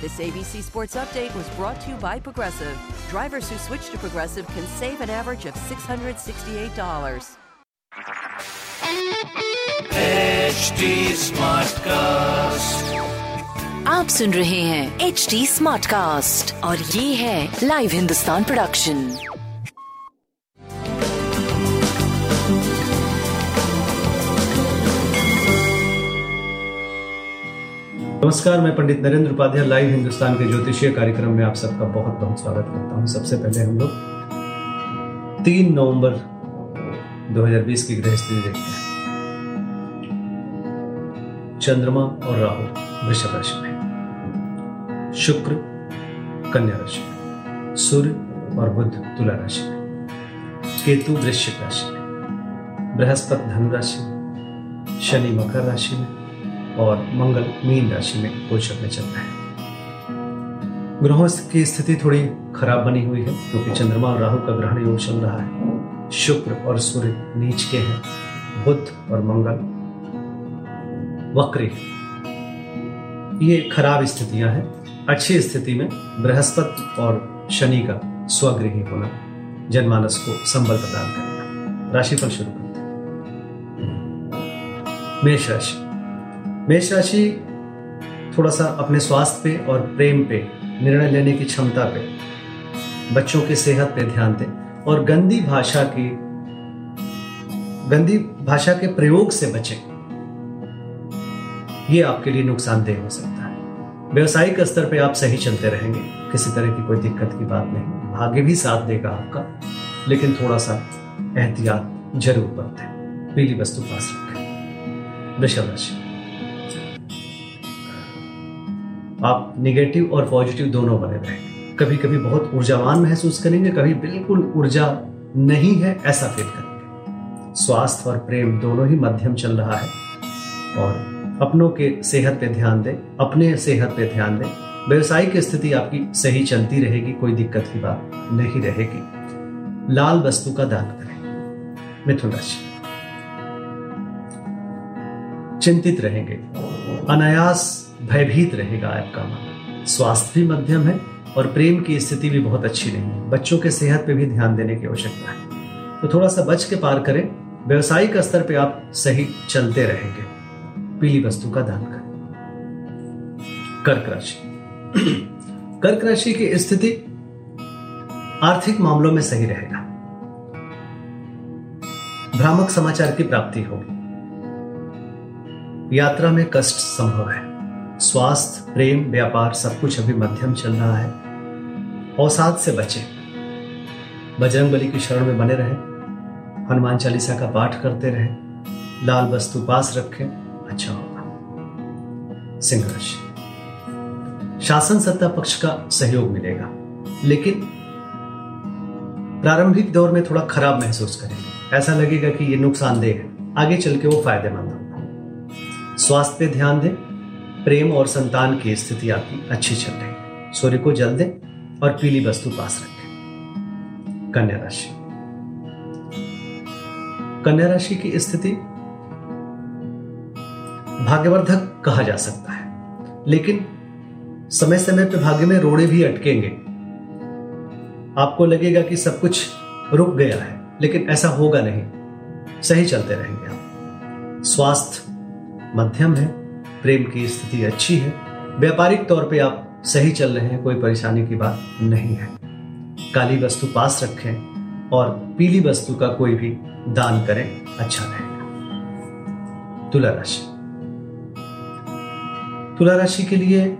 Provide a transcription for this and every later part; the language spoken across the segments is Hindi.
This ABC Sports Update was brought to you by Progressive. Drivers who switch to Progressive can save an average of $668. आप सुन रहे हैं एच डी स्मार्ट कास्ट और ये है लाइव हिंदुस्तान प्रोडक्शन नमस्कार, मैं पंडित नरेंद्र उपाध्याय लाइव हिंदुस्तान के ज्योतिषीय कार्यक्रम में आप सबका बहुत बहुत स्वागत करता हूँ। सबसे पहले हम लोग तीन नवंबर 2020 की ग्रह स्थिति देखते हैं। चंद्रमा और राहु वृषभ राशि में। शुक्र, कन्या राशि में। सूर्य और बुद्ध तुला राशि में। केतु वृश्चिक राशि में। बृहस्पति धनु राशि में। शनि मकर राशि में। और मंगल मीन राशि में गोचर में चल रहे हैं। ग्रहों की स्थिति थोड़ी खराब बनी हुई है, क्योंकि चंद्रमा और राहु का ग्रहण योग चल रहा है। शुक्र और सूर्य नीच के हैं, बुध और मंगल वक्री ये खराब स्थितियाँ हैं। अच्छी स्थिति में बृहस्पति और शनि का स्वगृही होना, जनमानस को संबल प्रदान करेगा राशिफल शुरू करते हैं। मेष राशि। मेष राशि थोड़ा सा अपने स्वास्थ्य पे और प्रेम पे, निर्णय लेने की क्षमता पे, बच्चों की सेहत पे ध्यान दें। और गंदी भाषा की, गंदी भाषा के प्रयोग से बचें। ये आपके लिए नुकसानदेह हो सकता है। व्यवसायिक स्तर पे आप सही चलते रहेंगे। किसी तरह की कोई दिक्कत की बात नहीं। भाग्य भी साथ देगा आपका। लेकिन थोड़ा सा एहतियात ज़रूर बरतें। पीली वस्तु पास रखें। वृषभ राशि। आप निगेटिव और पॉजिटिव दोनों बने रहेंगे कभी कभी बहुत ऊर्जावान महसूस करेंगे, कभी बिल्कुल ऊर्जा नहीं है, ऐसा फील करेंगे। स्वास्थ्य और प्रेम दोनों ही मध्यम चल रहा है। और अपनों के सेहत पे ध्यान दें, अपने सेहत पे ध्यान दें। व्यवसायिक स्थिति आपकी सही चलती रहेगी, कोई दिक्कत की बात नहीं रहेगी। लाल वस्तु का दान करें। मिथुन राशि। चिंतित रहेंगे। अनायास भयभीत रहेगा आपका मन। स्वास्थ्य भी मध्यम है और प्रेम की स्थिति भी बहुत अच्छी नहीं है। बच्चों के सेहत पे भी ध्यान देने की आवश्यकता है। तो थोड़ा सा बच के पार करें। व्यवसायिक स्तर पे आप सही चलते रहेंगे। पीली वस्तु का दान करें। कर्क राशि। कर्क राशि की स्थिति आर्थिक मामलों में सही रहेगा। भ्रामक समाचार की प्राप्ति होगी। यात्रा में कष्ट संभव है। स्वास्थ्य, प्रेम, व्यापार, सब कुछ अभी मध्यम चल रहा है। अवसाद से बचे। बजरंग बली की शरण में बने रहे। हनुमान चालीसा का पाठ करते रहे। लाल वस्तु पास रखें। अच्छा होगा। सिंह राशि शासन सत्ता पक्ष का सहयोग मिलेगा। लेकिन प्रारंभिक दौर में थोड़ा खराब महसूस करेंगे। ऐसा लगेगा कि ये नुकसानदेह है। आगे चल के वो फ़ायदेमंद होगा। स्वास्थ्य पे ध्यान दें। प्रेम और संतान की स्थिति आपकी अच्छी चल रही है। सूर्य को जल दें और पीली वस्तु पास रखें। कन्या राशि। कन्या राशि की स्थिति भाग्यवर्धक कहा जा सकता है। लेकिन समय समय पे भाग्य में रोड़े भी अटकेंगे। आपको लगेगा कि सब कुछ रुक गया है, लेकिन ऐसा होगा नहीं। सही चलते रहेंगे आप। स्वास्थ्य मध्यम है। प्रेम की स्थिति अच्छी है। व्यापारिक तौर पे आप सही चल रहे हैं, कोई परेशानी की बात नहीं है। काली वस्तु पास रखें और पीली वस्तु का कोई भी दान करें अच्छा रहेगा। तुला राशि। तुला राशि के लिए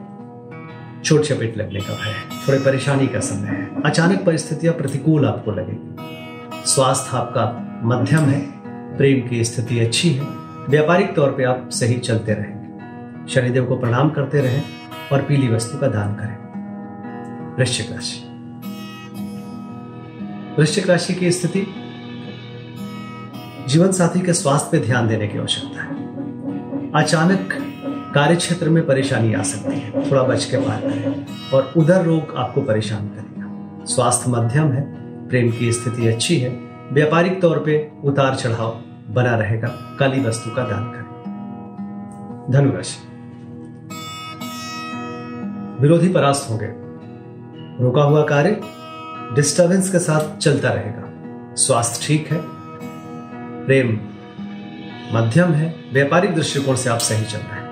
चोट चपेट लगने का भय है, थोड़े परेशानी का समय है। अचानक परिस्थितियाँ प्रतिकूल आपको लगेगी। स्वास्थ्य आपका मध्यम है, प्रेम की स्थिति अच्छी है। व्यापारिक तौर पे आप सही चलते रहेंगे शनिदेव को प्रणाम करते रहें और पीली वस्तु का दान करें। वृश्चिक राशि। वृश्चिक राशि की स्थिति जीवन साथी के स्वास्थ्य पे ध्यान देने की आवश्यकता है। अचानक कार्य क्षेत्र में परेशानी आ सकती है, थोड़ा बच के पार करें और उधर रोग आपको परेशान करेगा। स्वास्थ्य मध्यम है, प्रेम की स्थिति अच्छी है, व्यापारिक तौर पे उतार चढ़ाव बना रहेगा, काली वस्तु का दान करें। धनुराशि विरोधी परास्त होंगे रुका हुआ कार्य डिस्टरबेंस के साथ चलता रहेगा। स्वास्थ्य ठीक है। प्रेम मध्यम है। व्यापारिक दृष्टिकोण से आप सही चल रहे हैं।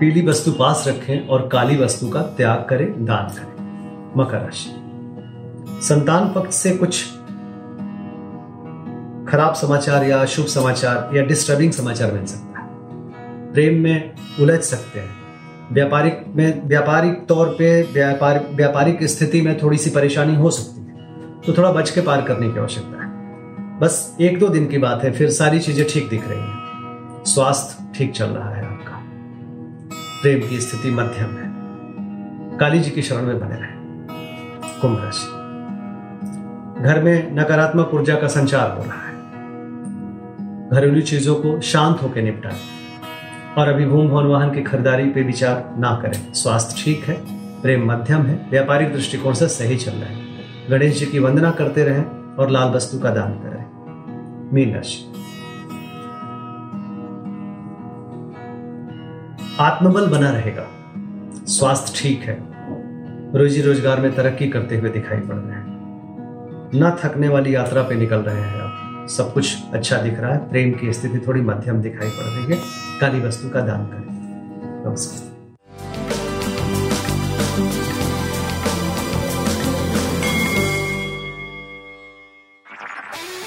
पीली वस्तु पास रखें और काली वस्तु का त्याग करें, दान करें। मकर राशि। संतान पक्ष से कुछ खराब समाचार या शुभ समाचार या डिस्टर्बिंग समाचार मिल सकता है। प्रेम में उलझ सकते हैं। व्यापारिक में व्यापारिक तौर पे व्यापार, व्यापारिक स्थिति में थोड़ी सी परेशानी हो सकती है। तो थोड़ा बच के पार करने की आवश्यकता है। बस एक दो दिन की बात है, फिर सारी चीज़ें ठीक दिख रही हैं। स्वास्थ्य ठीक चल रहा है आपका। प्रेम की स्थिति मध्यम है। काली जी की शरण में बने रहे। कुंभ राशि। घर में नकारात्मक ऊर्जा का संचार हो रहा है। घरेलू चीज़ों को शांत होकर निपटाएँ। और अभी भूम भवन वाहन की खरीदारी पे विचार ना करें। स्वास्थ्य ठीक है, प्रेम मध्यम है, व्यापारिक दृष्टिकोण से सही चल रहे हैं। गणेश जी की वंदना करते रहें और लाल वस्तु का दान करें। मीन राशि। आत्मबल बना रहेगा। स्वास्थ्य ठीक है। रोजी रोज़गार में तरक्की करते हुए दिखाई पड़ रहे हैं। न थकने वाली यात्रा पे निकल रहे हैं सब कुछ अच्छा दिख रहा है। प्रेम की स्थिति थोड़ी मध्यम दिखाई पड़ रही है। काली वस्तु का दान करें। नमस्कार।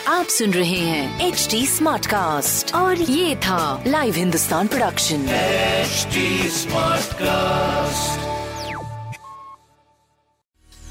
आप सुन रहे हैं एच डी स्मार्ट कास्ट और ये था Live Hindustan production smart cast